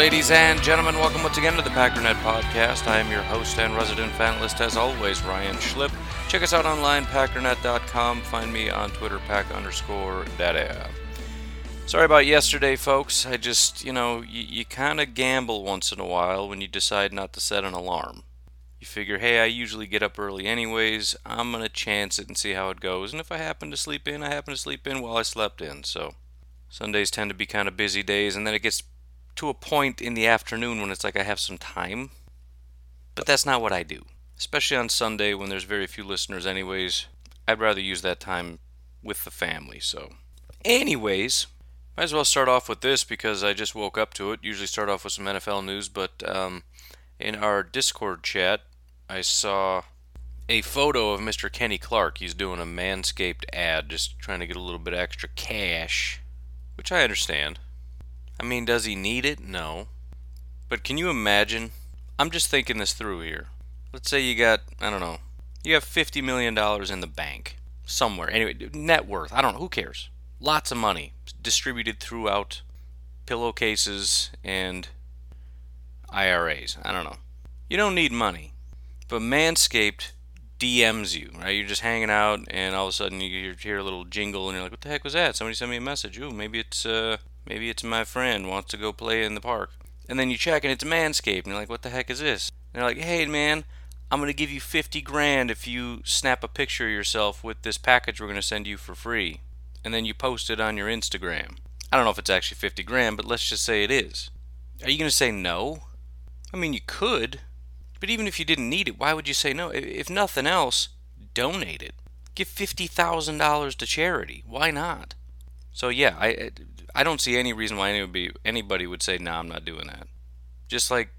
Ladies and gentlemen, welcome once again to the Packernet Podcast. I am your host and resident fanalist, as always, Ryan Schlip. Check us out online, packernet.com. Find me on Twitter, pack underscore data. Sorry about yesterday, folks. I just, you know, you, you kind of gamble once in a while when you decide not to set an alarm. You figure, hey, I usually get up early anyways. I'm going to chance it and see how it goes. And if I happen to sleep in, I happen to sleep in while I slept in. So Sundays tend to be kind of busy days, and then it gets to a point in the afternoon when it's like I have some time. But that's not what I do. Especially on Sunday when there's very few listeners, anyways. I'd rather use that time with the family. So, anyways, might as well start off with this because I just woke up to it. Usually start off with some NFL news, but um, in our Discord chat, I saw a photo of Mr. Kenny Clark. He's doing a Manscaped ad, just trying to get a little bit extra cash, which I understand. I mean, does he need it? No. But can you imagine? I'm just thinking this through here. Let's say you got, I don't know, you have $50 million in the bank somewhere. Anyway, net worth. I don't know. Who cares? Lots of money distributed throughout pillowcases and IRAs. I don't know. You don't need money. But Manscaped DMs you, right? You're just hanging out, and all of a sudden you hear a little jingle, and you're like, "What the heck was that?" Somebody sent me a message. Ooh, maybe it's uh, maybe it's my friend wants to go play in the park. And then you check, and it's Manscaped, and you're like, "What the heck is this?" And they're like, "Hey, man, I'm gonna give you 50 grand if you snap a picture of yourself with this package we're gonna send you for free." And then you post it on your Instagram. I don't know if it's actually 50 grand, but let's just say it is. Are you gonna say no? I mean, you could. But even if you didn't need it, why would you say no? If nothing else, donate it. Give $50,000 to charity. Why not? So yeah, I I don't see any reason why anybody anybody would say no, nah, I'm not doing that. Just like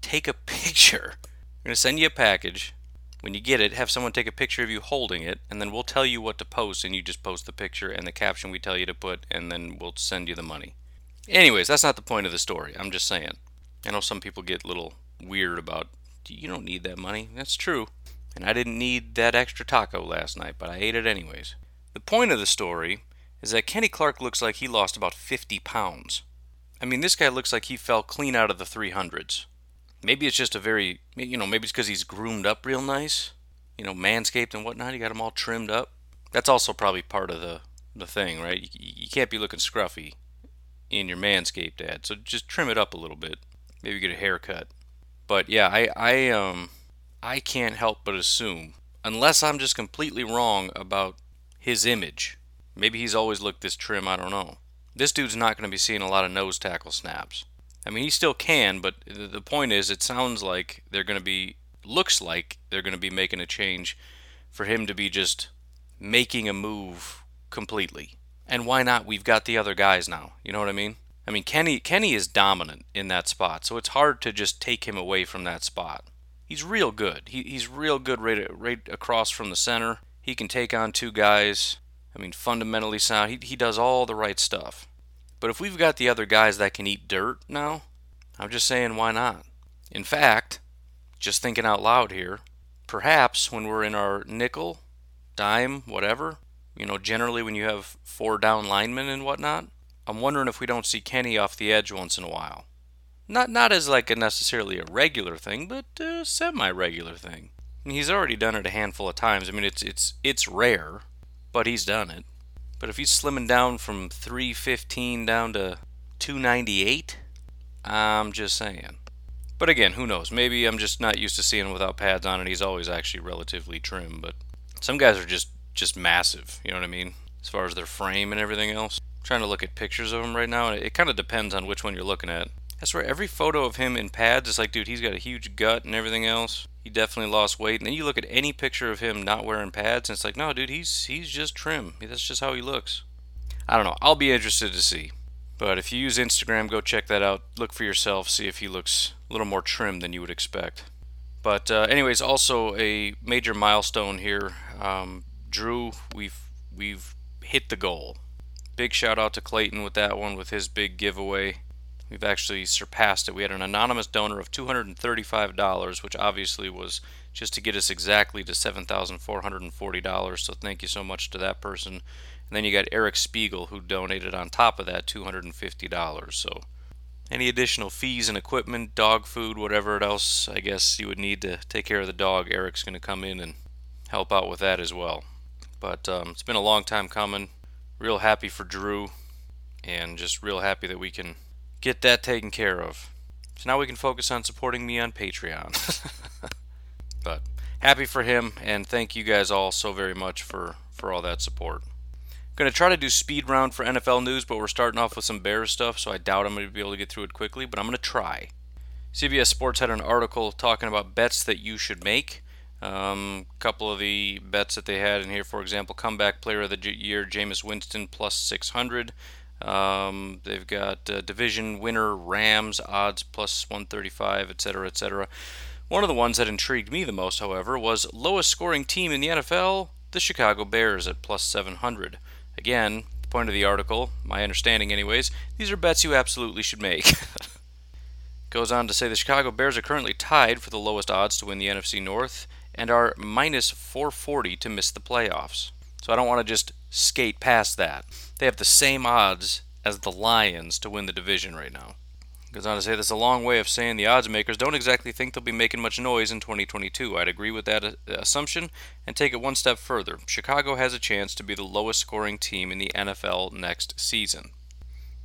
take a picture. We're going to send you a package. When you get it, have someone take a picture of you holding it, and then we'll tell you what to post, and you just post the picture and the caption we tell you to put, and then we'll send you the money. Anyways, that's not the point of the story. I'm just saying. I know some people get a little weird about you don't need that money. That's true. And I didn't need that extra taco last night, but I ate it anyways. The point of the story is that Kenny Clark looks like he lost about 50 pounds. I mean, this guy looks like he fell clean out of the 300s. Maybe it's just a very, you know, maybe it's because he's groomed up real nice, you know, manscaped and whatnot. He got him all trimmed up. That's also probably part of the, the thing, right? You, you can't be looking scruffy in your manscaped ad, so just trim it up a little bit. Maybe get a haircut. But yeah, I I um I can't help but assume, unless I'm just completely wrong about his image. Maybe he's always looked this trim, I don't know. This dude's not going to be seeing a lot of nose tackle snaps. I mean, he still can, but the point is, it sounds like they're going to be, looks like they're going to be making a change for him to be just making a move completely. And why not? We've got the other guys now. You know what I mean? I mean, Kenny Kenny is dominant in that spot, so it's hard to just take him away from that spot. He's real good. He, he's real good right, right across from the center. He can take on two guys. I mean, fundamentally sound. He, he does all the right stuff. But if we've got the other guys that can eat dirt now, I'm just saying, why not? In fact, just thinking out loud here, perhaps when we're in our nickel, dime, whatever, you know, generally when you have four down linemen and whatnot, I'm wondering if we don't see Kenny off the edge once in a while. Not not as like a necessarily a regular thing, but a semi-regular thing. And he's already done it a handful of times. I mean, it's it's it's rare, but he's done it. But if he's slimming down from 315 down to 298, I'm just saying. But again, who knows? Maybe I'm just not used to seeing him without pads on, and he's always actually relatively trim. But some guys are just just massive. You know what I mean? As far as their frame and everything else. trying to look at pictures of him right now, and it kind of depends on which one you're looking at. I swear, every photo of him in pads is like, dude, he's got a huge gut and everything else. He definitely lost weight. And then you look at any picture of him not wearing pads, and it's like, no, dude, he's he's just trim. That's just how he looks. I don't know. I'll be interested to see. But if you use Instagram, go check that out. Look for yourself. See if he looks a little more trim than you would expect. But uh, anyways, also a major milestone here. Um, Drew, we've we've hit the goal. Big shout out to Clayton with that one with his big giveaway. We've actually surpassed it. We had an anonymous donor of $235, which obviously was just to get us exactly to $7,440. So thank you so much to that person. And then you got Eric Spiegel who donated on top of that $250. So any additional fees and equipment, dog food, whatever else I guess you would need to take care of the dog, Eric's going to come in and help out with that as well. But um, it's been a long time coming. Real happy for Drew, and just real happy that we can get that taken care of. So now we can focus on supporting me on Patreon. but happy for him, and thank you guys all so very much for for all that support. Going to try to do speed round for NFL news, but we're starting off with some Bears stuff, so I doubt I'm going to be able to get through it quickly, but I'm going to try. CBS Sports had an article talking about bets that you should make. A um, couple of the bets that they had in here, for example, comeback player of the year, Jameis Winston, plus 600. Um, they've got uh, division winner Rams odds plus 135, etc., etc. One of the ones that intrigued me the most, however, was lowest scoring team in the NFL, the Chicago Bears at plus 700. Again, the point of the article, my understanding anyways, these are bets you absolutely should make. Goes on to say the Chicago Bears are currently tied for the lowest odds to win the NFC North and are minus 440 to miss the playoffs. So I don't want to just skate past that. They have the same odds as the Lions to win the division right now. Goes on to say that's a long way of saying the odds makers don't exactly think they'll be making much noise in 2022. I'd agree with that uh, assumption and take it one step further. Chicago has a chance to be the lowest scoring team in the NFL next season.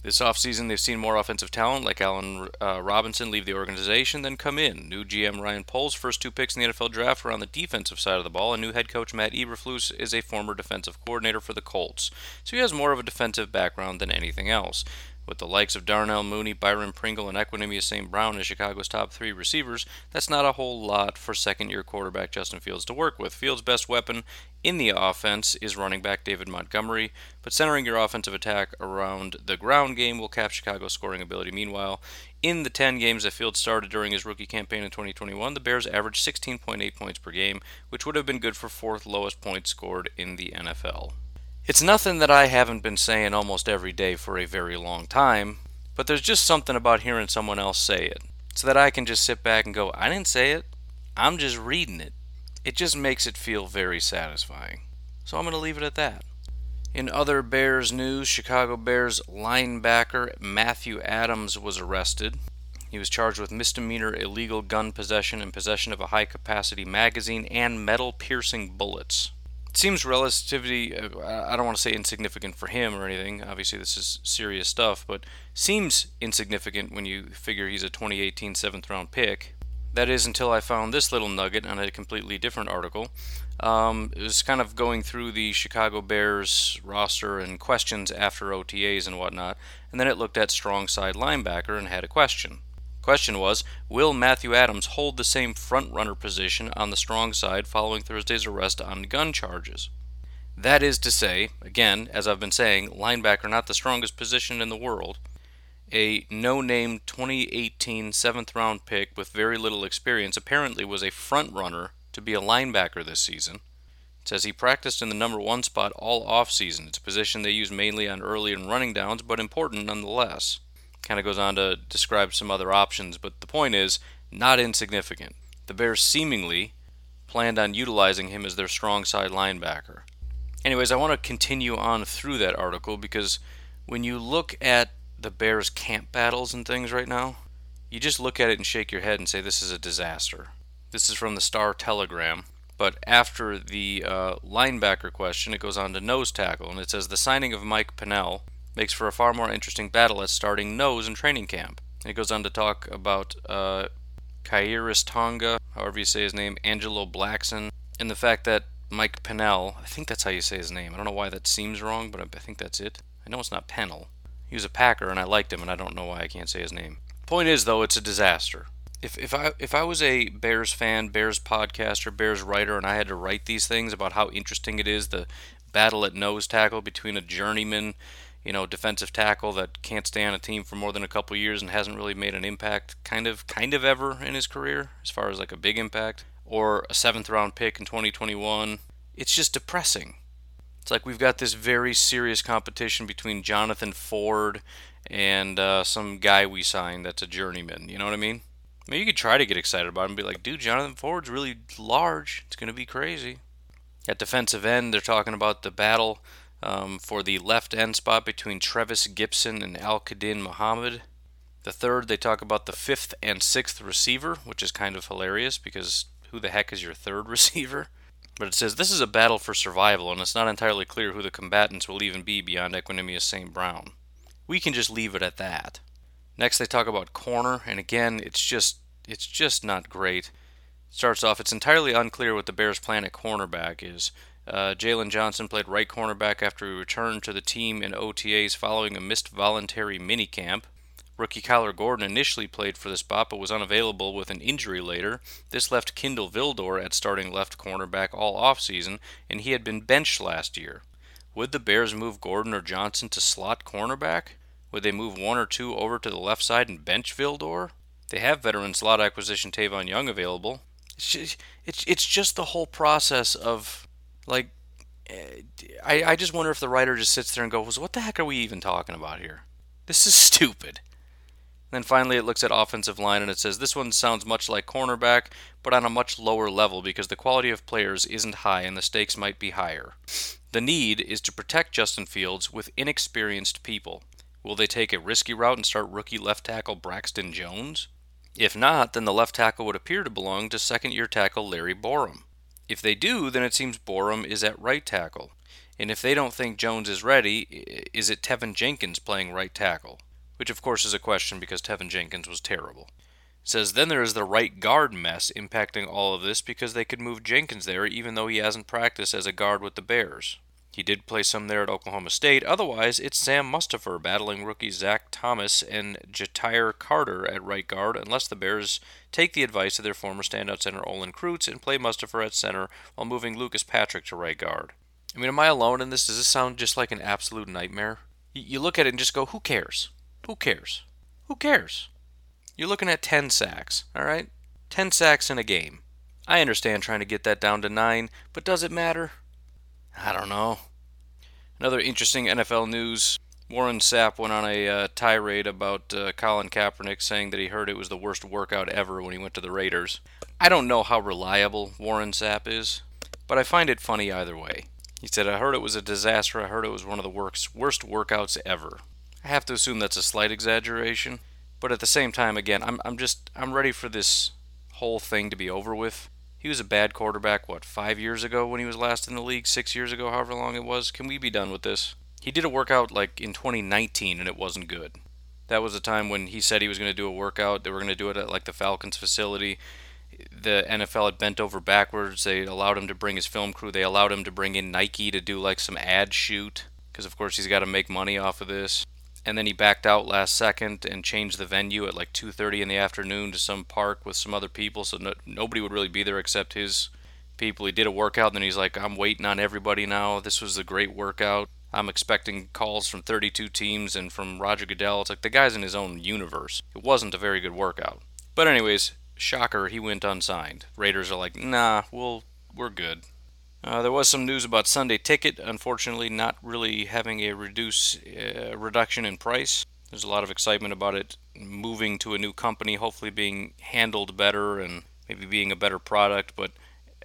This offseason, they've seen more offensive talent like Allen uh, Robinson leave the organization than come in. New GM Ryan Poles' first two picks in the NFL draft were on the defensive side of the ball, and new head coach Matt Eberflus is a former defensive coordinator for the Colts, so he has more of a defensive background than anything else. With the likes of Darnell Mooney, Byron Pringle, and Equanimeous St. Brown as Chicago's top three receivers, that's not a whole lot for second year quarterback Justin Fields to work with. Fields' best weapon in the offense is running back David Montgomery, but centering your offensive attack around the ground game will cap Chicago's scoring ability. Meanwhile, in the 10 games that Fields started during his rookie campaign in 2021, the Bears averaged 16.8 points per game, which would have been good for fourth lowest points scored in the NFL. It's nothing that I haven't been saying almost every day for a very long time, but there's just something about hearing someone else say it. So that I can just sit back and go, I didn't say it, I'm just reading it. It just makes it feel very satisfying. So I'm going to leave it at that. In other Bears news, Chicago Bears linebacker Matthew Adams was arrested. He was charged with misdemeanor illegal gun possession and possession of a high capacity magazine and metal piercing bullets seems relatively, uh, I don't want to say insignificant for him or anything. Obviously, this is serious stuff, but seems insignificant when you figure he's a 2018 seventh round pick. That is until I found this little nugget on a completely different article. Um, it was kind of going through the Chicago Bears roster and questions after OTAs and whatnot, and then it looked at strong side linebacker and had a question. Question was Will Matthew Adams hold the same front runner position on the strong side following Thursday's arrest on gun charges? That is to say, again, as I've been saying, linebacker not the strongest position in the world. A no name 2018 seventh round pick with very little experience apparently was a front runner to be a linebacker this season. Says he practiced in the number one spot all off season. It's a position they use mainly on early and running downs, but important nonetheless kind of goes on to describe some other options, but the point is not insignificant. The Bears seemingly planned on utilizing him as their strong side linebacker. Anyways, I want to continue on through that article because when you look at the Bears camp battles and things right now, you just look at it and shake your head and say this is a disaster. This is from the Star Telegram. But after the uh, linebacker question, it goes on to nose tackle, and it says the signing of Mike Pennel makes for a far more interesting battle at starting nose in training camp. And it goes on to talk about uh, Khyiris Tonga, however you say his name, Angelo Blackson, and the fact that Mike Pennel. I think that's how you say his name. I don't know why that seems wrong, but I think that's it. I know it's not Pennell. He was a Packer, and I liked him, and I don't know why I can't say his name. Point is, though, it's a disaster. If, if I if I was a Bears fan, Bears podcaster, Bears writer, and I had to write these things about how interesting it is the battle at nose tackle between a journeyman, you know, defensive tackle that can't stay on a team for more than a couple years and hasn't really made an impact, kind of kind of ever in his career, as far as like a big impact, or a seventh round pick in 2021, it's just depressing. It's like we've got this very serious competition between Jonathan Ford and uh, some guy we signed that's a journeyman. You know what I mean? I mean, you could try to get excited about him and be like, dude, Jonathan Ford's really large. It's going to be crazy. At defensive end, they're talking about the battle um, for the left end spot between Trevis Gibson and Al Quadin Muhammad. The third, they talk about the fifth and sixth receiver, which is kind of hilarious because who the heck is your third receiver? But it says this is a battle for survival, and it's not entirely clear who the combatants will even be beyond Equanimeous St. Brown. We can just leave it at that. Next, they talk about corner, and again, it's just it's just not great. Starts off, it's entirely unclear what the Bears' plan at cornerback is. Uh, Jaylon Johnson played right cornerback after he returned to the team in OTAs following a missed voluntary minicamp. Rookie Kyler Gordon initially played for the spot but was unavailable with an injury later. This left Kindle Vildor at starting left cornerback all offseason, and he had been benched last year. Would the Bears move Gordon or Johnson to slot cornerback? Would they move one or two over to the left side and bench Vildor? They have veteran slot acquisition Tavon Young available. It's just, it's, it's just the whole process of, like, eh, I, I just wonder if the writer just sits there and goes, What the heck are we even talking about here? This is stupid. Then finally, it looks at offensive line and it says this one sounds much like cornerback, but on a much lower level because the quality of players isn't high and the stakes might be higher. The need is to protect Justin Fields with inexperienced people. Will they take a risky route and start rookie left tackle Braxton Jones? If not, then the left tackle would appear to belong to second year tackle Larry Borom. If they do, then it seems Borom is at right tackle. And if they don't think Jones is ready, is it Teven Jenkins playing right tackle? which of course is a question because Teven Jenkins was terrible. It says then there is the right guard mess impacting all of this because they could move Jenkins there even though he hasn't practiced as a guard with the Bears. He did play some there at Oklahoma State. Otherwise, it's Sam Mustipher battling rookie Zach Thomas and Ja'Tyre Carter at right guard, unless the Bears take the advice of their former standout center Olin Kreutz and play Mustipher at center while moving Lucas Patrick to right guard. I mean, am I alone in this? Does this sound just like an absolute nightmare? You look at it and just go, who cares? Who cares? Who cares? You're looking at 10 sacks, all right? 10 sacks in a game. I understand trying to get that down to 9, but does it matter? I don't know. Another interesting NFL news Warren Sapp went on a uh, tirade about uh, Colin Kaepernick, saying that he heard it was the worst workout ever when he went to the Raiders. I don't know how reliable Warren Sapp is, but I find it funny either way. He said, I heard it was a disaster. I heard it was one of the worst, workouts ever. I have to assume that's a slight exaggeration, but at the same time, again, I'm I'm just I'm ready for this whole thing to be over with. He was a bad quarterback, what, five years ago when he was last in the league, six years ago, however long it was. Can we be done with this? He did a workout like in 2019 and it wasn't good. That was the time when he said he was going to do a workout. They were going to do it at like the Falcons facility. The NFL had bent over backwards. They allowed him to bring his film crew. They allowed him to bring in Nike to do like some ad shoot because of course he's got to make money off of this and then he backed out last second and changed the venue at like 2:30 in the afternoon to some park with some other people, so no, nobody would really be there except his people. He did a workout, and then he's like, "I'm waiting on everybody now. This was a great workout. I'm expecting calls from 32 teams and from Roger Goodell. It's like the guy's in his own universe. It wasn't a very good workout. But anyways, shocker, he went unsigned. Raiders are like, "Nah, we'll we're good." Uh, there was some news about Sunday Ticket, unfortunately, not really having a reduce uh, reduction in price. There's a lot of excitement about it moving to a new company, hopefully being handled better and maybe being a better product. But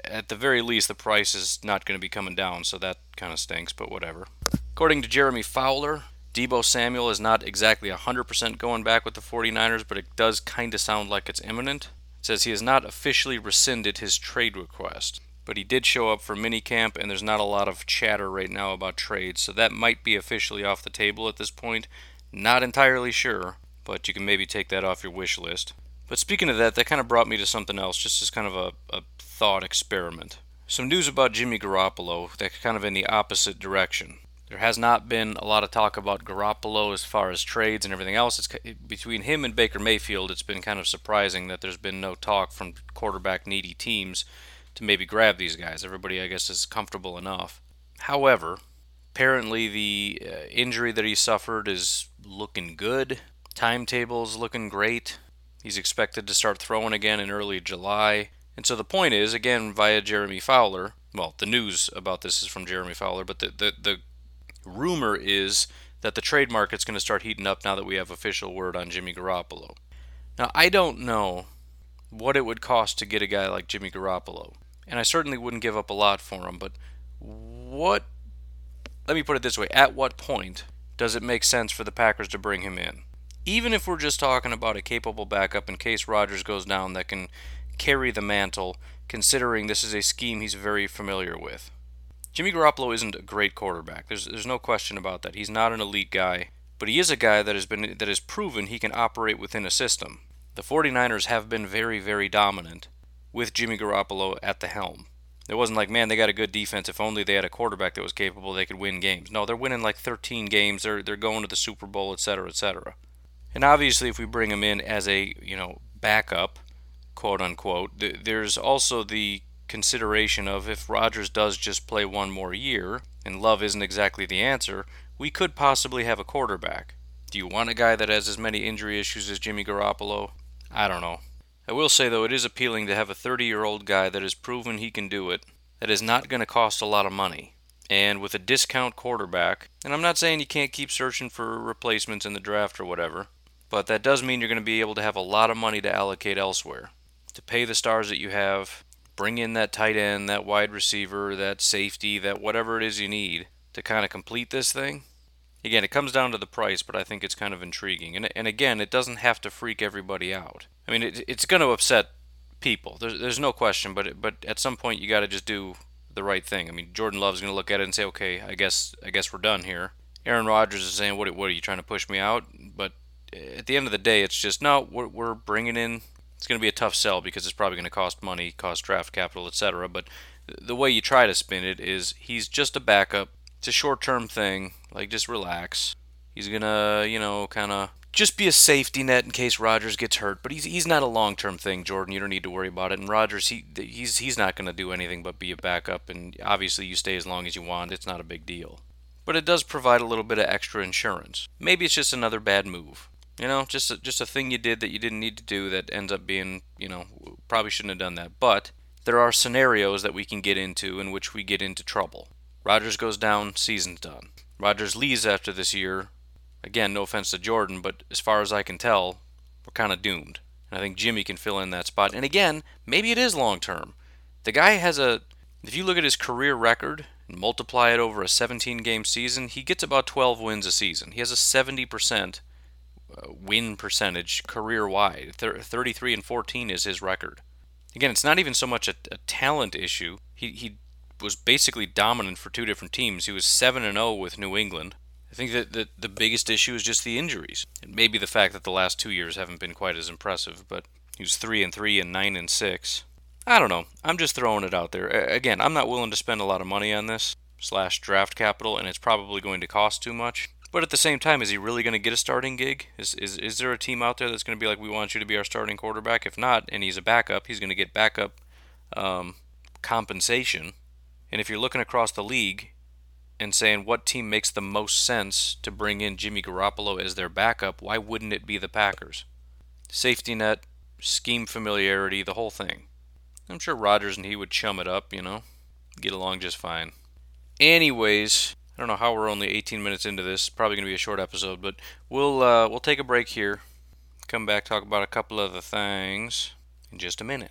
at the very least, the price is not going to be coming down, so that kind of stinks. But whatever. According to Jeremy Fowler, Deebo Samuel is not exactly 100% going back with the 49ers, but it does kind of sound like it's imminent. It says he has not officially rescinded his trade request but he did show up for minicamp, and there's not a lot of chatter right now about trades, so that might be officially off the table at this point. Not entirely sure, but you can maybe take that off your wish list. But speaking of that, that kind of brought me to something else, just as kind of a, a thought experiment. some news about Jimmy Garoppolo that's kind of in the opposite direction. There has not been a lot of talk about Garoppolo as far as trades and everything else. It's between him and Baker Mayfield. It's been kind of surprising that there's been no talk from quarterback needy teams to maybe grab these guys. Everybody, I guess, is comfortable enough. However, apparently the uh, injury that he suffered is looking good. Timetable is looking great. He's expected to start throwing again in early July. And so the point is, again, via Jeremy Fowler, well, the news about this is from Jeremy Fowler, but the, the, the rumor is that the trade market's going to start heating up now that we have official word on Jimmy Garoppolo. Now, I don't know what it would cost to get a guy like Jimmy Garoppolo, and I certainly wouldn't give up a lot for him, but what, let me put it this way, at what point does it make sense for the Packers to bring him in? Even if we're just talking about a capable backup in case Rodgers goes down that can carry the mantle, considering this is a scheme he's very familiar with. Jimmy Garoppolo isn't a great quarterback. There's there's no question about that. He's not an elite guy, but he is a guy that has been that has proven he can operate within a system. The 49ers have been very very dominant with Jimmy Garoppolo at the helm. It wasn't like, man, they got a good defense. If only they had a quarterback that was capable, they could win games. No, they're winning like 13 games. They're they're going to the Super Bowl, etc., etc. And obviously, if we bring him in as a you know backup, quote unquote, th- there's also the consideration of if Rodgers does just play one more year, and Love isn't exactly the answer, we could possibly have a quarterback. Do you want a guy that has as many injury issues as Jimmy Garoppolo? I don't know. I will say, though, it is appealing to have a 30 year old guy that has proven he can do it, that is not going to cost a lot of money. And with a discount quarterback, and I'm not saying you can't keep searching for replacements in the draft or whatever, but that does mean you're going to be able to have a lot of money to allocate elsewhere. To pay the stars that you have, bring in that tight end, that wide receiver, that safety, that whatever it is you need to kind of complete this thing. Again, it comes down to the price, but I think it's kind of intriguing. And, and again, it doesn't have to freak everybody out. I mean, it, it's going to upset people. There's, there's no question, but but at some point you got to just do the right thing. I mean, Jordan Love's going to look at it and say, okay, I guess I guess we're done here. Aaron Rodgers is saying, what what are you trying to push me out? But at the end of the day, it's just no, we're we're bringing in it's going to be a tough sell because it's probably going to cost money, cost draft capital, etc. But the way you try to spin it is he's just a backup. It's a short-term thing. Like just relax. He's gonna, you know, kind of just be a safety net in case Rodgers gets hurt. But he's he's not a long-term thing, Jordan. You don't need to worry about it. And Rodgers, he he's he's not to do anything but be a backup. And obviously, you stay as long as you want. It's not a big deal. But it does provide a little bit of extra insurance. Maybe it's just another bad move. You know, just a, just a thing you did that you didn't need to do that ends up being, you know, probably shouldn't have done that. But there are scenarios that we can get into in which we get into trouble. Rodgers goes down, season's done. Rodgers leaves after this year. Again, no offense to Jordan, but as far as I can tell, we're kind of doomed. And I think Jimmy can fill in that spot. And again, maybe it is long term. The guy has a, if you look at his career record and multiply it over a 17 game season, he gets about 12 wins a season. He has a 70% uh, win percentage career wide. 33 and 14 is his record. Again, it's not even so much a, a talent issue. He, he was basically dominant for two different teams. He was 7 and 0 with New England. I think that the, the biggest issue is just the injuries. And maybe the fact that the last two years haven't been quite as impressive, but he was 3 and 3 and 9 and 6. I don't know. I'm just throwing it out there. Again, I'm not willing to spend a lot of money on this slash draft capital, and it's probably going to cost too much. But at the same time, is he really going to get a starting gig? Is, is is there a team out there that's going to be like, we want you to be our starting quarterback? If not, and he's a backup, he's going to get backup um, compensation. And if you're looking across the league and saying what team makes the most sense to bring in Jimmy Garoppolo as their backup, why wouldn't it be the Packers? Safety net, scheme familiarity, the whole thing. I'm sure Rodgers and he would chum it up, you know, get along just fine. Anyways, I don't know how we're only 18 minutes into this. Probably going to be a short episode, but we'll uh, we'll take a break here. Come back talk about a couple other things in just a minute.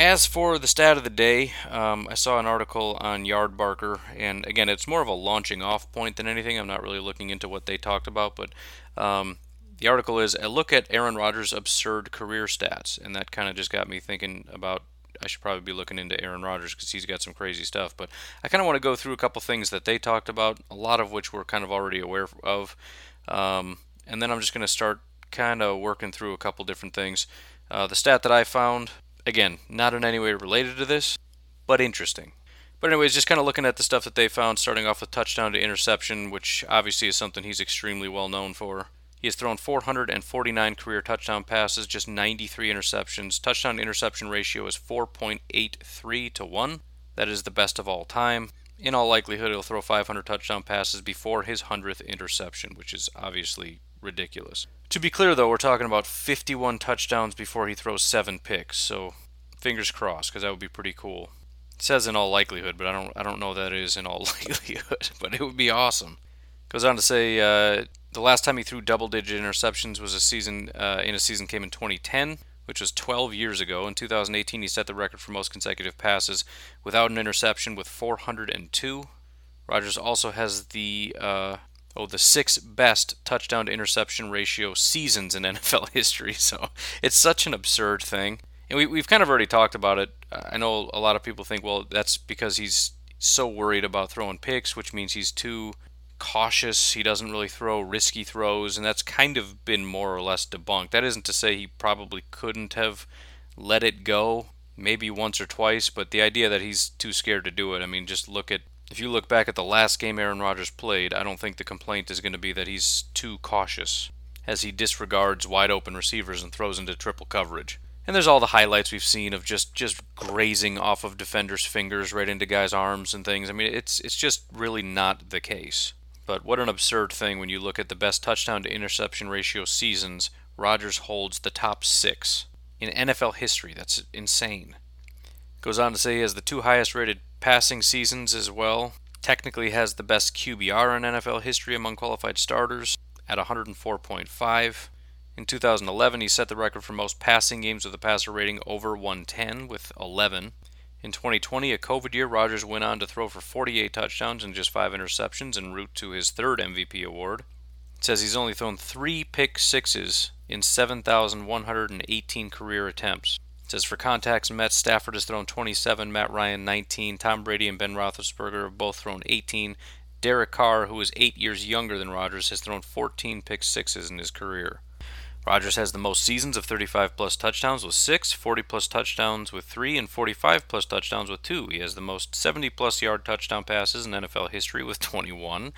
As for the stat of the day, um, I saw an article on Yardbarker, and again, it's more of a launching off point than anything. I'm not really looking into what they talked about, but um, the article is a look at Aaron Rodgers' absurd career stats, and that kind of just got me thinking about I should probably be looking into Aaron Rodgers because he's got some crazy stuff. But I kind of want to go through a couple things that they talked about, a lot of which we're kind of already aware of, um, and then I'm just going to start kind of working through a couple different things. Uh, the stat that I found Again, not in any way related to this, but interesting. But anyways, just kind of looking at the stuff that they found, starting off with touchdown to interception, which obviously is something he's extremely well known for. He has thrown 449 career touchdown passes, just 93 interceptions. Touchdown interception ratio is 4.83 to 1. That is the best of all time. In all likelihood, he'll throw 500 touchdown passes before his 100th interception, which is obviously ridiculous. To be clear, though, we're talking about 51 touchdowns before he throws seven picks. So fingers crossed, because that would be pretty cool. It says in all likelihood, but I don't I don't know that is in all likelihood. But it would be awesome. Goes on to say uh, the last time he threw double-digit interceptions was a season uh, in a season came in 2010, which was 12 years ago. In 2018, he set the record for most consecutive passes without an interception with 402. Rodgers also has the uh, oh, the sixth best touchdown to interception ratio seasons in NFL history. So it's such an absurd thing. And we, we've kind of already talked about it. I know a lot of people think, well, that's because he's so worried about throwing picks, which means he's too cautious. He doesn't really throw risky throws, and that's kind of been more or less debunked. That isn't to say he probably couldn't have let it go, maybe once or twice, but the idea that he's too scared to do it, I mean, just look at if you look back at the last game Aaron Rodgers played, I don't think the complaint is going to be that he's too cautious, as he disregards wide open receivers and throws into triple coverage. And there's all the highlights we've seen of just just grazing off of defenders' fingers right into guys' arms and things. I mean, it's it's just really not the case. But what an absurd thing when you look at the best touchdown to interception ratio seasons, Rodgers holds the top 6 in NFL history. That's insane. Goes on to say he has the two highest rated passing seasons as well. Technically has the best QBR in NFL history among qualified starters at 104.5. In 2011, he set the record for most passing games with a passer rating over 110 with 11. In 2020, a COVID year, Rodgers went on to throw for 48 touchdowns and just 5 interceptions en route to his third MVP award. It says he's only thrown 3 pick sixes in 7,118 career attempts says for contacts, Matt Stafford has thrown 27, Matt Ryan 19, Tom Brady and Ben Roethlisberger have both thrown 18. Derek Carr, who is eight years younger than Rodgers, has thrown 14 pick sixes in his career. Rodgers has the most seasons of 35 plus touchdowns with 6, 40 plus touchdowns with 3, and 45 plus touchdowns with 2. He has the most 70 plus yard touchdown passes in NFL history with 21.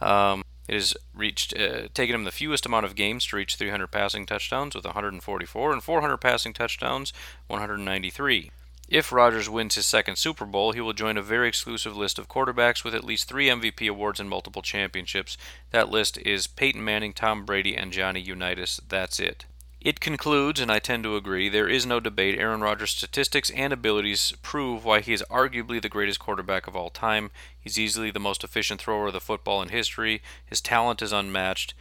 Um, it has reached uh, taken him the fewest amount of games to reach 300 passing touchdowns with 144 and 400 passing touchdowns 193. If Rodgers wins his second Super Bowl, he will join a very exclusive list of quarterbacks with at least three MVP awards and multiple championships. That list is Peyton Manning, Tom Brady, and Johnny Unitas. That's it. It concludes, and I tend to agree, there is no debate. Aaron Rodgers' statistics and abilities prove why he is arguably the greatest quarterback of all time. He's easily the most efficient thrower of the football in history. His talent is unmatched.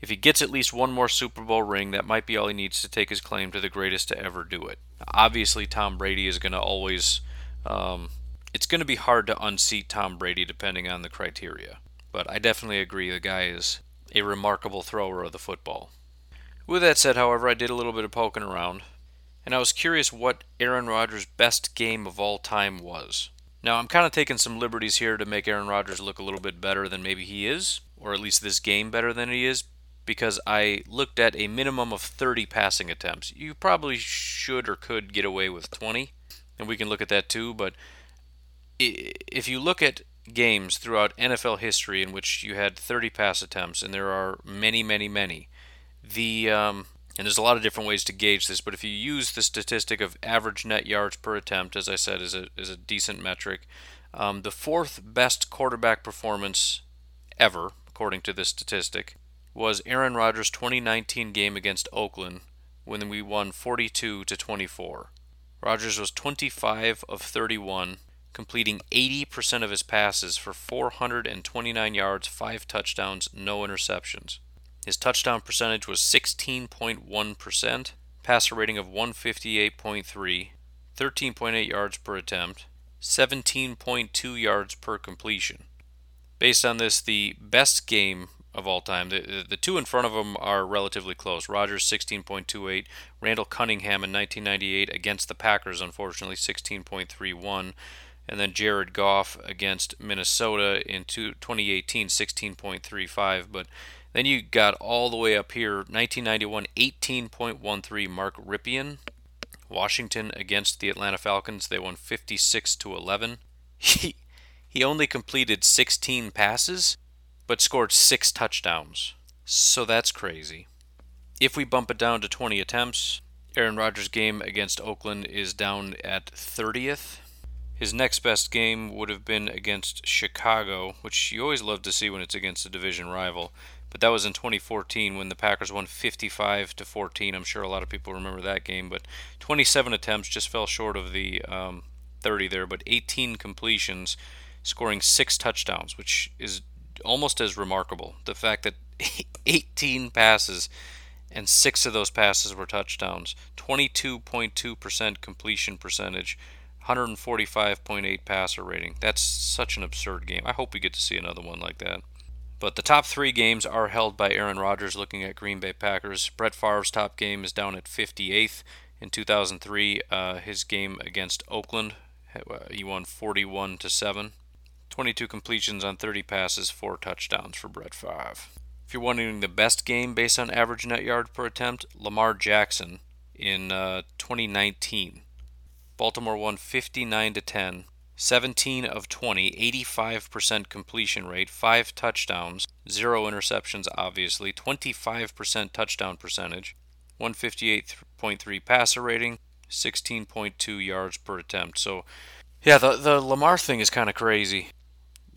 If he gets at least one more Super Bowl ring, that might be all he needs to take his claim to the greatest to ever do it. Obviously, Tom Brady is going to always. Um, it's going to be hard to unseat Tom Brady depending on the criteria. But I definitely agree the guy is a remarkable thrower of the football. With that said, however, I did a little bit of poking around, and I was curious what Aaron Rodgers' best game of all time was. Now, I'm kind of taking some liberties here to make Aaron Rodgers look a little bit better than maybe he is, or at least this game better than he is, because I looked at a minimum of 30 passing attempts. You probably should or could get away with 20, and we can look at that too. But if you look at games throughout NFL history in which you had 30 pass attempts, and there are many, many, many, the um, and there's a lot of different ways to gauge this, but if you use the statistic of average net yards per attempt, as I said, is a is a decent metric. Um, the fourth best quarterback performance ever, according to this statistic, was Aaron Rodgers' 2019 game against Oakland when we won 42 to 24. Rodgers was 25 of 31, completing 80% of his passes for 429 yards, 5 touchdowns, no interceptions. His touchdown percentage was 16.1%, passer rating of 158.3, 13.8 yards per attempt, 17.2 yards per completion. Based on this, the best game of all time. The, the two in front of them are relatively close. Rodgers 16.28, Randall Cunningham in 1998 against the Packers, unfortunately 16.31, and then Jared Goff against Minnesota in 2018 16.35. But then you got all the way up here 1991 18.13 Mark Rypien. Washington against the Atlanta Falcons, they won 56 to 11. He he only completed 16 passes but scored six touchdowns. So that's crazy. If we bump it down to 20 attempts, Aaron Rodgers' game against Oakland is down at 30th. His next best game would have been against Chicago, which you always love to see when it's against a division rival. But that was in 2014 when the Packers won 55 to 14. I'm sure a lot of people remember that game. But 27 attempts just fell short of the um, 30 there, but 18 completions, scoring six touchdowns, which is almost as remarkable. The fact that 18 passes and six of those passes were touchdowns, 22.2% completion percentage, 145.8 passer rating. That's such an absurd game. I hope we get to see another one like that. But the top three games are held by Aaron Rodgers looking at Green Bay Packers. Brett Favre's top game is down at 58th. In 2003, uh, his game against Oakland, uh, he won 41 to 7. 22 completions on 30 passes, 4 touchdowns for Brett Favre. If you're wondering the best game based on average net yards per attempt, Lamar Jackson in uh, 2019. Baltimore won 59 to 10, 17 of 20, 85% completion rate, 5 touchdowns, 0 interceptions obviously, 25% touchdown percentage, 158.3 passer rating, 16.2 yards per attempt. So yeah, the the Lamar thing is kind of crazy.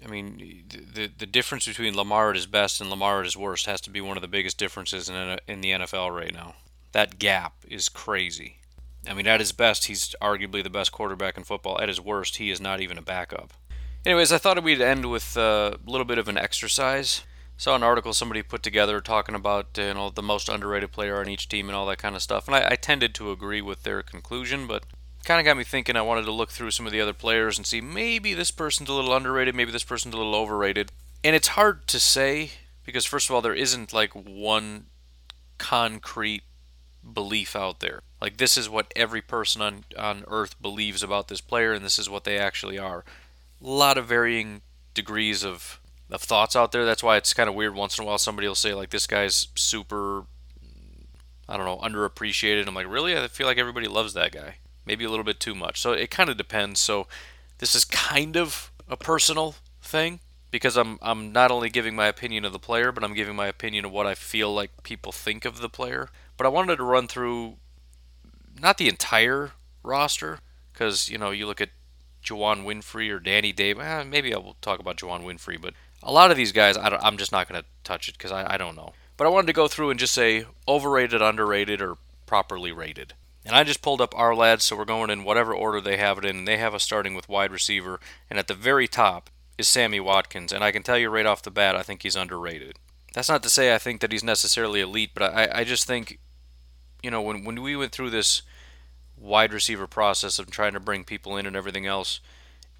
I mean, the the difference between Lamar at his best and Lamar at his worst has to be one of the biggest differences in in the NFL right now. That gap is crazy. I mean, at his best, he's arguably the best quarterback in football. At his worst, he is not even a backup. Anyways, I thought we'd end with a little bit of an exercise. Saw an article somebody put together talking about you know the most underrated player on each team and all that kind of stuff, and I, I tended to agree with their conclusion, but kind of got me thinking. I wanted to look through some of the other players and see maybe this person's a little underrated, maybe this person's a little overrated. And it's hard to say because, first of all, there isn't like one concrete belief out there. Like, this is what every person on, on earth believes about this player, and this is what they actually are. A lot of varying degrees of, of thoughts out there. That's why it's kind of weird once in a while somebody will say, like, this guy's super I don't know, underappreciated. I'm like, really? I feel like everybody loves that guy. Maybe a little bit too much. So it kind of depends. So this is kind of a personal thing because I'm I'm not only giving my opinion of the player, but I'm giving my opinion of what I feel like people think of the player. But I wanted to run through not the entire roster because you know you look at Juwann Winfree or Danny Dave. Eh, maybe I will talk about Juwann Winfree, but a lot of these guys, I am just not going to touch it because I, I don't know. But I wanted to go through and just say overrated, underrated, or properly rated. And I just pulled up Ourlads, so we're going in whatever order they have it in. And they have us starting with wide receiver, and at the very top is Sammy Watkins. And I can tell you right off the bat, I think he's underrated. That's not to say I think that he's necessarily elite, but I, I just think, you know, when when we went through this wide receiver process of trying to bring people in and everything else,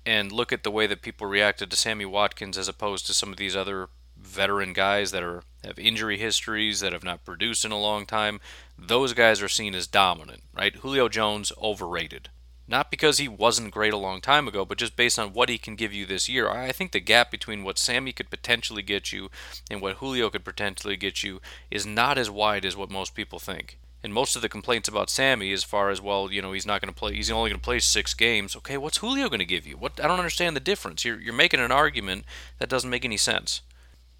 and look at the way that people reacted to Sammy Watkins as opposed to some of these other veteran guys that are have injury histories that have not produced in a long time, those guys are seen as dominant, right? Julio Jones overrated. Not because he wasn't great a long time ago, but just based on what he can give you this year. I think the gap between what Sammy could potentially get you and what Julio could potentially get you is not as wide as what most people think. And most of the complaints about Sammy, as far as well, you know, he's not going to play. He's only going to play six games. Okay, what's Julio going to give you? What I don't understand the difference. You're you're making an argument that doesn't make any sense.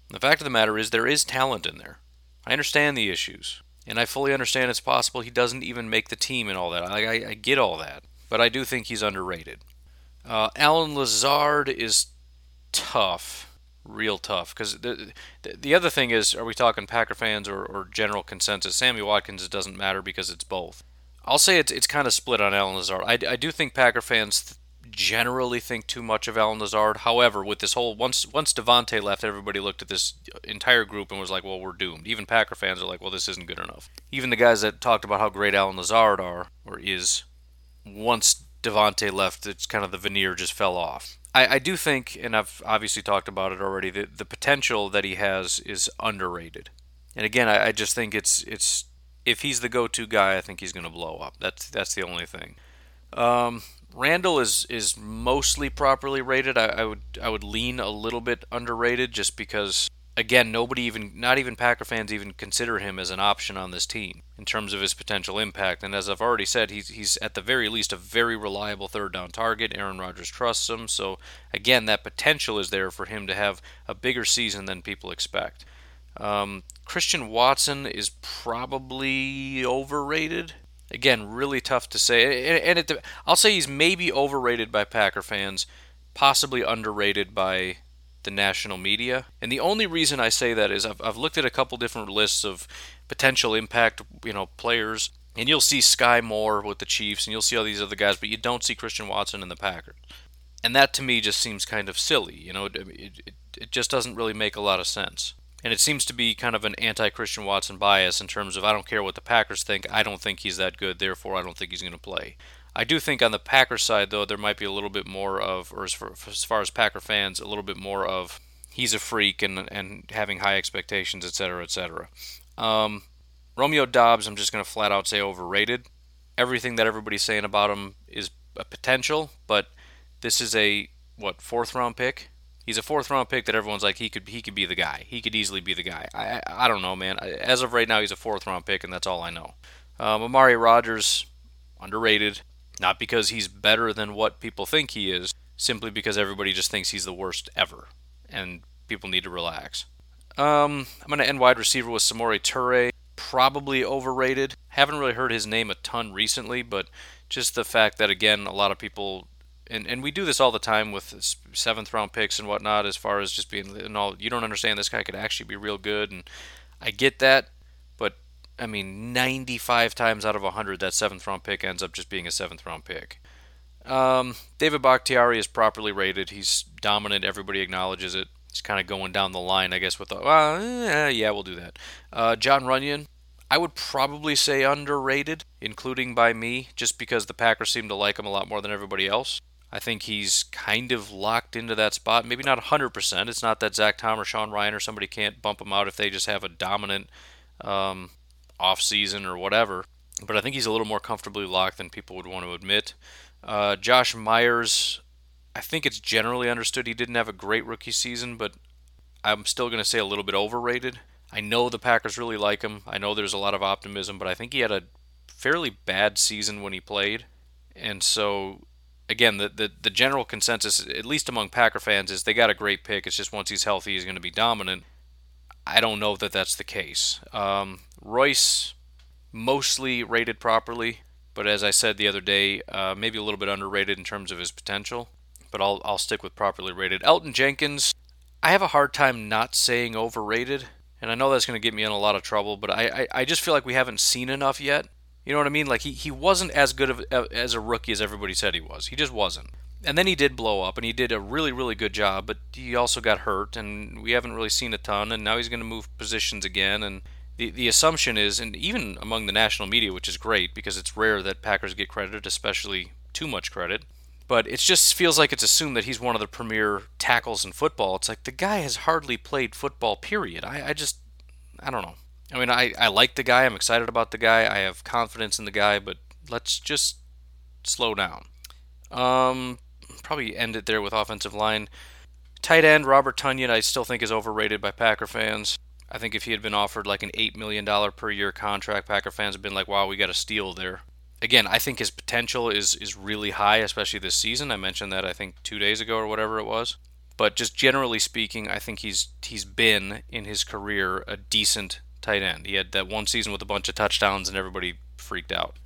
The fact of the matter is, there is talent in there. I understand the issues, and I fully understand it's possible he doesn't even make the team and all that. I, I, I get all that, but I do think he's underrated. Uh, Allen Lazard is tough real tough. Because the, the, the other thing is, are we talking Packer fans or, or general consensus? Sammy Watkins it doesn't matter because it's both. I'll say it's it's kind of split on Allen Lazard. I, I do think Packer fans generally think too much of Allen Lazard. However, with this whole once once Davante left, everybody looked at this entire group and was like, "Well, we're doomed." Even Packer fans are like, "Well, this isn't good enough." Even the guys that talked about how great Allen Lazard are or is, once Davante left, it's kind of the veneer just fell off. I, I do think, and I've obviously talked about it already, that the potential that he has is underrated. And again, I, I just think it's it's if he's the go-to guy, I think he's going to blow up. That's that's the only thing. Um, Randall is is mostly properly rated. I, I, would I would lean a little bit underrated just because again, nobody even, not even Packer fans, even consider him as an option on this team in terms of his potential impact. And as I've already said, he's, he's at the very least a very reliable third down target. Aaron Rodgers trusts him. So, again, that potential is there for him to have a bigger season than people expect. Um, Christian Watson is probably overrated. Again, really tough to say. And it, I'll say he's maybe overrated by Packer fans, possibly underrated by the national media. And the only reason I say that is I've, I've looked at a couple different lists of potential impact, you know, players, and you'll see Skyy Moore with the Chiefs, and you'll see all these other guys, but you don't see Christian Watson in the Packers. And that to me just seems kind of silly. You know, it, it, it just doesn't really make a lot of sense. And it seems to be kind of an anti Christian Watson bias in terms of I don't care what the Packers think, I don't think he's that good, therefore I don't think he's going to play. I do think on the Packer side, though, there might be a little bit more of, or as far, as far as Packer fans, a little bit more of he's a freak and and having high expectations, et cetera, et cetera. Um, Romeo Doubs, I'm just going to flat out say overrated. Everything that everybody's saying about him is a potential, but this is a what fourth round pick. He's a fourth round pick that everyone's like he could he could be the guy. He could easily be the guy. I I, don't know, man. As of right now, he's a fourth round pick, and that's all I know. Um, Amari Rodgers, underrated. Not because he's better than what people think he is, simply because everybody just thinks he's the worst ever. And people need to relax. Um, I'm going to end wide receiver with Samori Toure. Probably overrated. Haven't really heard his name a ton recently, but just the fact that, again, a lot of people and, and we do this all the time with seventh round picks and whatnot as far as just being and all you don't understand this guy could actually be real good and I get that I mean, 95 times out of 100, that seventh round pick ends up just being a seventh round pick. Um, David Bakhtiari is properly rated. He's dominant. Everybody acknowledges it. He's kind of going down the line, I guess, with the, uh, eh, yeah, we'll do that. Uh, Jon Runyan, I would probably say underrated, including by me, just because the Packers seem to like him a lot more than everybody else. I think he's kind of locked into that spot. Maybe not 100%. It's not that Zach Tom or Sean Rhyan or somebody can't bump him out if they just have a dominant um, off season or whatever. But I think he's a little more comfortably locked than people would want to admit. Uh, Josh Myers, I think it's generally understood he didn't have a great rookie season, but I'm still going to say a little bit overrated. I know the Packers really like him. I know there's a lot of optimism, but I think he had a fairly bad season when he played. And so, again, the, the, the general consensus, at least among Packer fans, is they got a great pick. It's just once he's healthy, he's going to be dominant. I don't know that that's the case. Um, Royce, mostly rated properly, but as I said the other day, uh, maybe a little bit underrated in terms of his potential. But I'll, I'll stick with properly rated. Elgton Jenkins, I have a hard time not saying overrated. And I know that's going to get me in a lot of trouble, but I, I, I just feel like we haven't seen enough yet. You know what I mean? Like he, he wasn't as good of as a rookie as everybody said he was. He just wasn't. And then he did blow up, and he did a really really good job. But he also got hurt, and we haven't really seen a ton. And now he's going to move positions again. And the the assumption is, and even among the national media, which is great because it's rare that Packers get credited, especially too much credit. But it just feels like it's assumed that he's one of the premier tackles in football. It's like the guy has hardly played football. Period. I, I just I don't know. I mean, I, I like the guy. I'm excited about the guy. I have confidence in the guy, but let's just slow down. Um, probably end it there with offensive line. Tight end Robert Tonyan, I still think is overrated by Packer fans. I think if he had been offered like an eight million dollar per year contract, Packer fans have been like, "Wow, we got a steal there." Again, I think his potential is is really high, especially this season. I mentioned that I think two days ago or whatever it was. But just generally speaking, I think he's he's been in his career a decent tight end. He had that one season with a bunch of touchdowns, and everybody freaked out.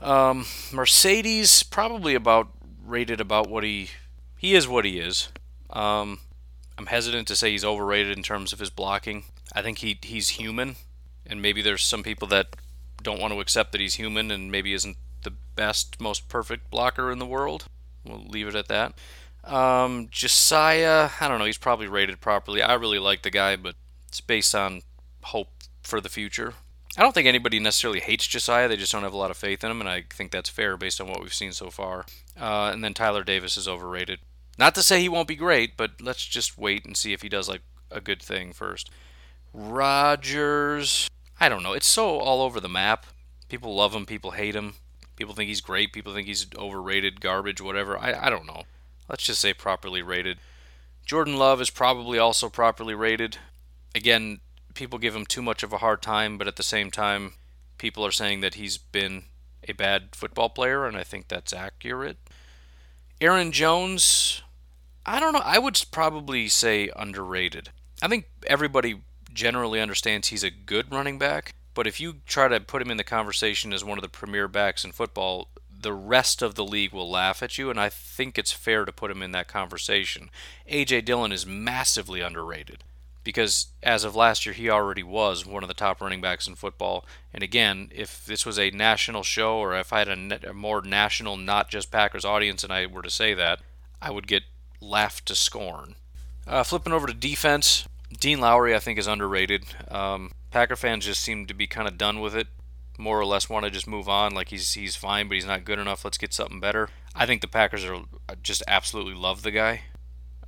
Um, Marcedes probably about rated about what he he is what he is. Um, I'm hesitant to say he's overrated in terms of his blocking. I think he he's human, and maybe there's some people that don't want to accept that he's human and maybe isn't the best, most perfect blocker in the world. We'll leave it at that. Um, Josiah, I don't know. He's probably rated properly. I really like the guy, but it's based on hope for the future. I don't think anybody necessarily hates Josiah. They just don't have a lot of faith in him, and I think that's fair based on what we've seen so far. Uh, and then Tyler Davis is overrated. Not to say he won't be great, but let's just wait and see if he does like a good thing first. Rodgers, I don't know. It's so all over the map. People love him, people hate him. People think he's great, people think he's overrated, garbage, whatever. I, I don't know. Let's just say properly rated. Jordan Love is probably also properly rated. Again, people give him too much of a hard time, but at the same time, people are saying that he's been a bad football player, and I think that's accurate. Aaron Jones, I don't know. I would probably say underrated. I think everybody generally understands he's a good running back, but if you try to put him in the conversation as one of the premier backs in football, the rest of the league will laugh at you, and I think it's fair to put him in that conversation. A.J. Dillon is massively underrated because as of last year, he already was one of the top running backs in football. And again, if this was a national show or if I had a, a more national, not just Packers audience, and I were to say that, I would get laughed to scorn. Uh, flipping over to defense, Dean Lowry, I think, is underrated. Um, Packer fans just seem to be kind of done with it. More or less want to just move on. Like he's he's fine, but he's not good enough. Let's get something better. I think the Packers are just absolutely love the guy.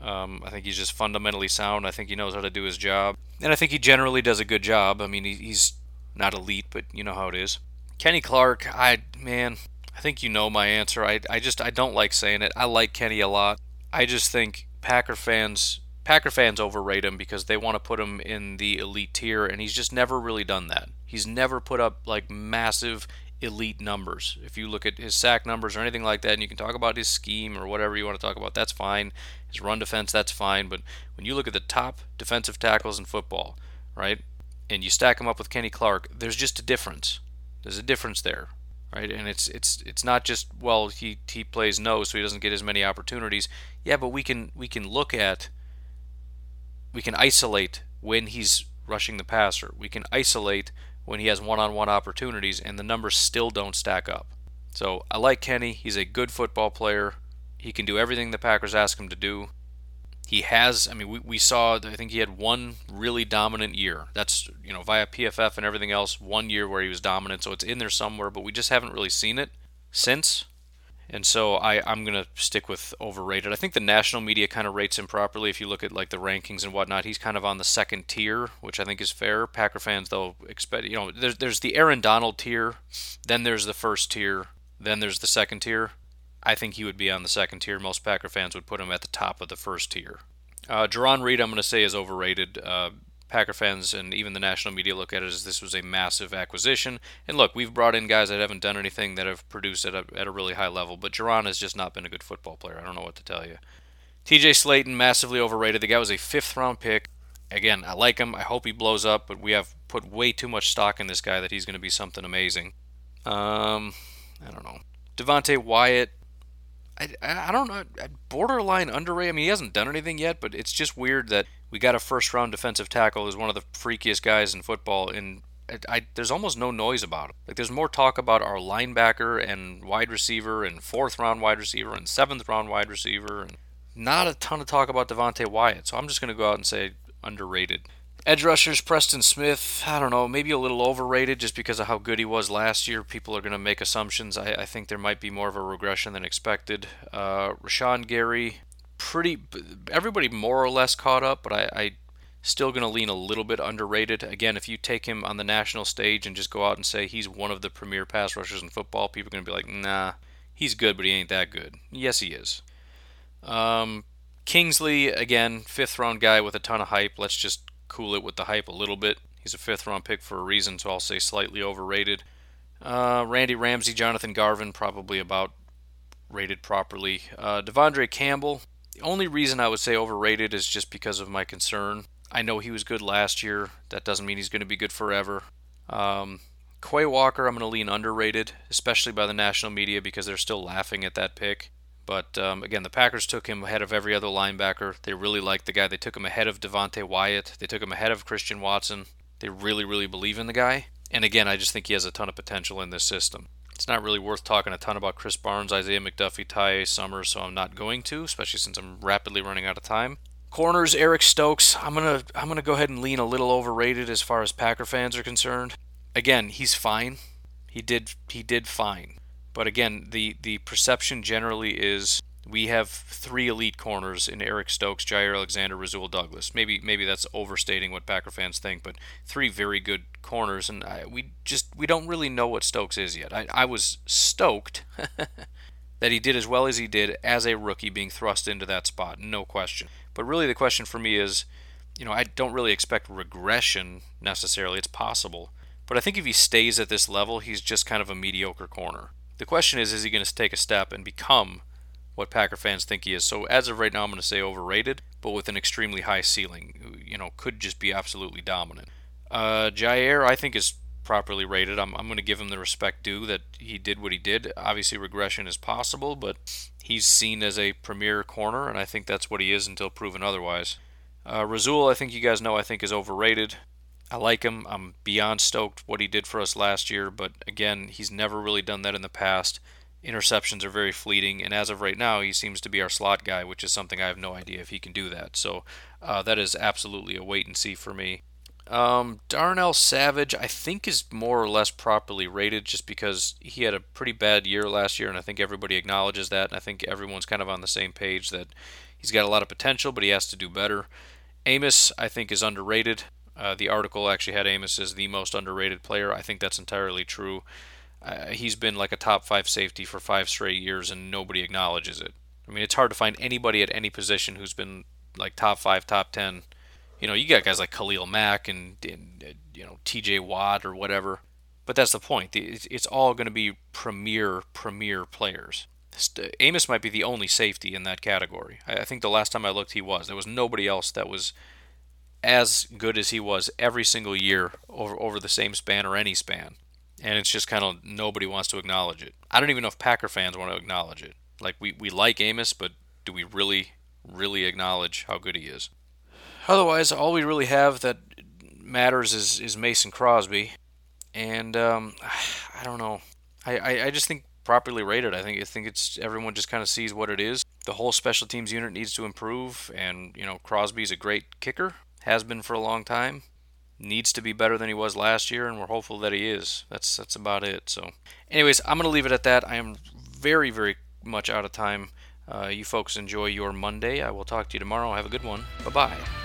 Um, I think he's just fundamentally sound. I think he knows how to do his job, and I think he generally does a good job. I mean, he, he's not elite, but you know how it is. Kenny Clark, I man, I think you know my answer. I I just I don't like saying it. I like Kenny a lot. I just think Packer fans Packer fans overrate him because they want to put him in the elite tier, and he's just never really done that. He's never put up like massive elite numbers. If you look at his sack numbers or anything like that, and you can talk about his scheme or whatever you want to talk about, that's fine. His run defense, that's fine. But when you look at the top defensive tackles in football, right, and you stack them up with Kenny Clark, there's just a difference. There's a difference there, right? And it's it's it's not just well he he plays no, so he doesn't get as many opportunities. Yeah, but we can we can look at we can isolate when he's rushing the passer. We can isolate when he has one-on-one opportunities, and the numbers still don't stack up. So I like Kenny. He's a good football player. He can do everything the Packers ask him to do. He has, I mean, we, we saw, I think he had one really dominant year. That's, you know, via PFF and everything else, one year where he was dominant. So it's in there somewhere, but we just haven't really seen it since. And so I, I'm going to stick with overrated. I think the national media kind of rates him properly. If you look at like the rankings and whatnot, he's kind of on the second tier, which I think is fair. Packer fans, though, expect you know, there's there's the Aaron Donald tier, then there's the first tier, then there's the second tier. I think he would be on the second tier. Most Packer fans would put him at the top of the first tier. Uh, Jarran Reed, I'm going to say, is overrated. Uh, Packer fans and even the national media look at it as this was a massive acquisition. And look, we've brought in guys that haven't done anything that have produced at a, at a really high level, but Jarran has just not been a good football player. I don't know what to tell you. TJ Slaton, massively overrated. The guy was a fifth round pick. Again, I like him. I hope he blows up, but we have put way too much stock in this guy that he's going to be something amazing. Um, I don't know. Devonte Wyatt, I, I don't know, borderline underrated. I mean, he hasn't done anything yet, but it's just weird that we got a first round defensive tackle who's one of the freakiest guys in football, and I, I, there's almost no noise about him. Like, there's more talk about our linebacker and wide receiver and fourth round wide receiver and seventh round wide receiver, and not a ton of talk about Devonte Wyatt. So I'm just going to go out and say underrated. Edge rushers, Preston Smith, I don't know, maybe a little overrated just because of how good he was last year. People are going to make assumptions. I, I, think there might be more of a regression than expected. Uh, Rashan Gary, pretty, everybody more or less caught up, but I, I still going to lean a little bit underrated. Again, if you take him on the national stage and just go out and say he's one of the premier pass rushers in football, people are going to be like, nah, he's good, but he ain't that good. Yes, he is. Um, Kingsley, again, fifth round guy with a ton of hype. Let's just cool it with the hype a little bit. He's a fifth round pick for a reason, so I'll say slightly overrated. Uh, Randy Ramsey, Jonathan Garvin, probably about rated properly. Uh, De'Vondre Campbell, only reason I would say overrated is just because of my concern. I know he was good last year. That doesn't mean he's going to be good forever. Um, Quay Walker, I'm going to lean underrated, especially by the national media because they're still laughing at that pick. But um, again, the Packers took him ahead of every other linebacker. They really liked the guy. They took him ahead of Devonte Wyatt. They took him ahead of Christian Watson. They really, really believe in the guy. And again, I just think he has a ton of potential in this system. It's not really worth talking a ton about Krys Barnes, Isaiah McDuffie, Ty Summers, so I'm not going to, especially since I'm rapidly running out of time. Corners, Eric Stokes. I'm gonna I'm gonna go ahead and lean a little overrated as far as Packer fans are concerned. Again, he's fine. He did he did fine. But again, the, the perception generally is we have three elite corners in Eric Stokes, Jaire Alexander, Rasul Douglas. Maybe maybe that's overstating what Packer fans think, but three very good corners, and I, we just we don't really know what Stokes is yet. I, I was stoked that he did as well as he did as a rookie, being thrust into that spot, no question. But really, the question for me is, you know, I don't really expect regression necessarily. It's possible, but I think if he stays at this level, he's just kind of a mediocre corner. The question is, is he going to take a step and become what Packer fans think he is? So as of right now, I'm going to say overrated, but with an extremely high ceiling. You know, could just be absolutely dominant. Uh, Jaire, I think, is properly rated. I'm, I'm going to give him the respect due that he did what he did. Obviously, regression is possible, but he's seen as a premier corner, and I think that's what he is until proven otherwise. Uh, Rasul, I think you guys know, I think is overrated. I like him. I'm beyond stoked what he did for us last year, but again, he's never really done that in the past. Interceptions are very fleeting, and as of right now, he seems to be our slot guy, which is something I have no idea if he can do that. So uh, that is absolutely a wait and see for me. Um, Darnell Savage, I think, is more or less properly rated just because he had a pretty bad year last year, and I think everybody acknowledges that. And I think everyone's kind of on the same page that he's got a lot of potential, but he has to do better. Amos, I think, is underrated. Uh, the article actually had Amos as the most underrated player. I think that's entirely true. Uh, he's been like a top five safety for five straight years, and nobody acknowledges it. I mean, it's hard to find anybody at any position who's been like top five, top ten. You know, you got guys like Khalil Mack and, and uh, you know T.J. Watt or whatever, but that's the point. It's, it's all going to be premier, premier players. Amos might be the only safety in that category. I think the last time I looked, he was. There was nobody else that was as good as he was every single year over over the same span or any span. And it's just kind of nobody wants to acknowledge it. I don't even know if Packer fans want to acknowledge it. Like we, we like Amos, but do we really really acknowledge how good he is? Otherwise, all we really have that matters is is Mason Crosby, and um, I don't know. I, I, I just think properly rated. I think I think it's everyone just kind of sees what it is. The whole special teams unit needs to improve, and you know Crosby's a great kicker has been for a long time. Needs to be better than he was last year, and we're hopeful that he is. That's that's about it. So, anyways, I'm gonna leave it at that. I am very very much out of time. Uh, you folks enjoy your Monday. I will talk to you tomorrow. Have a good one. Bye bye.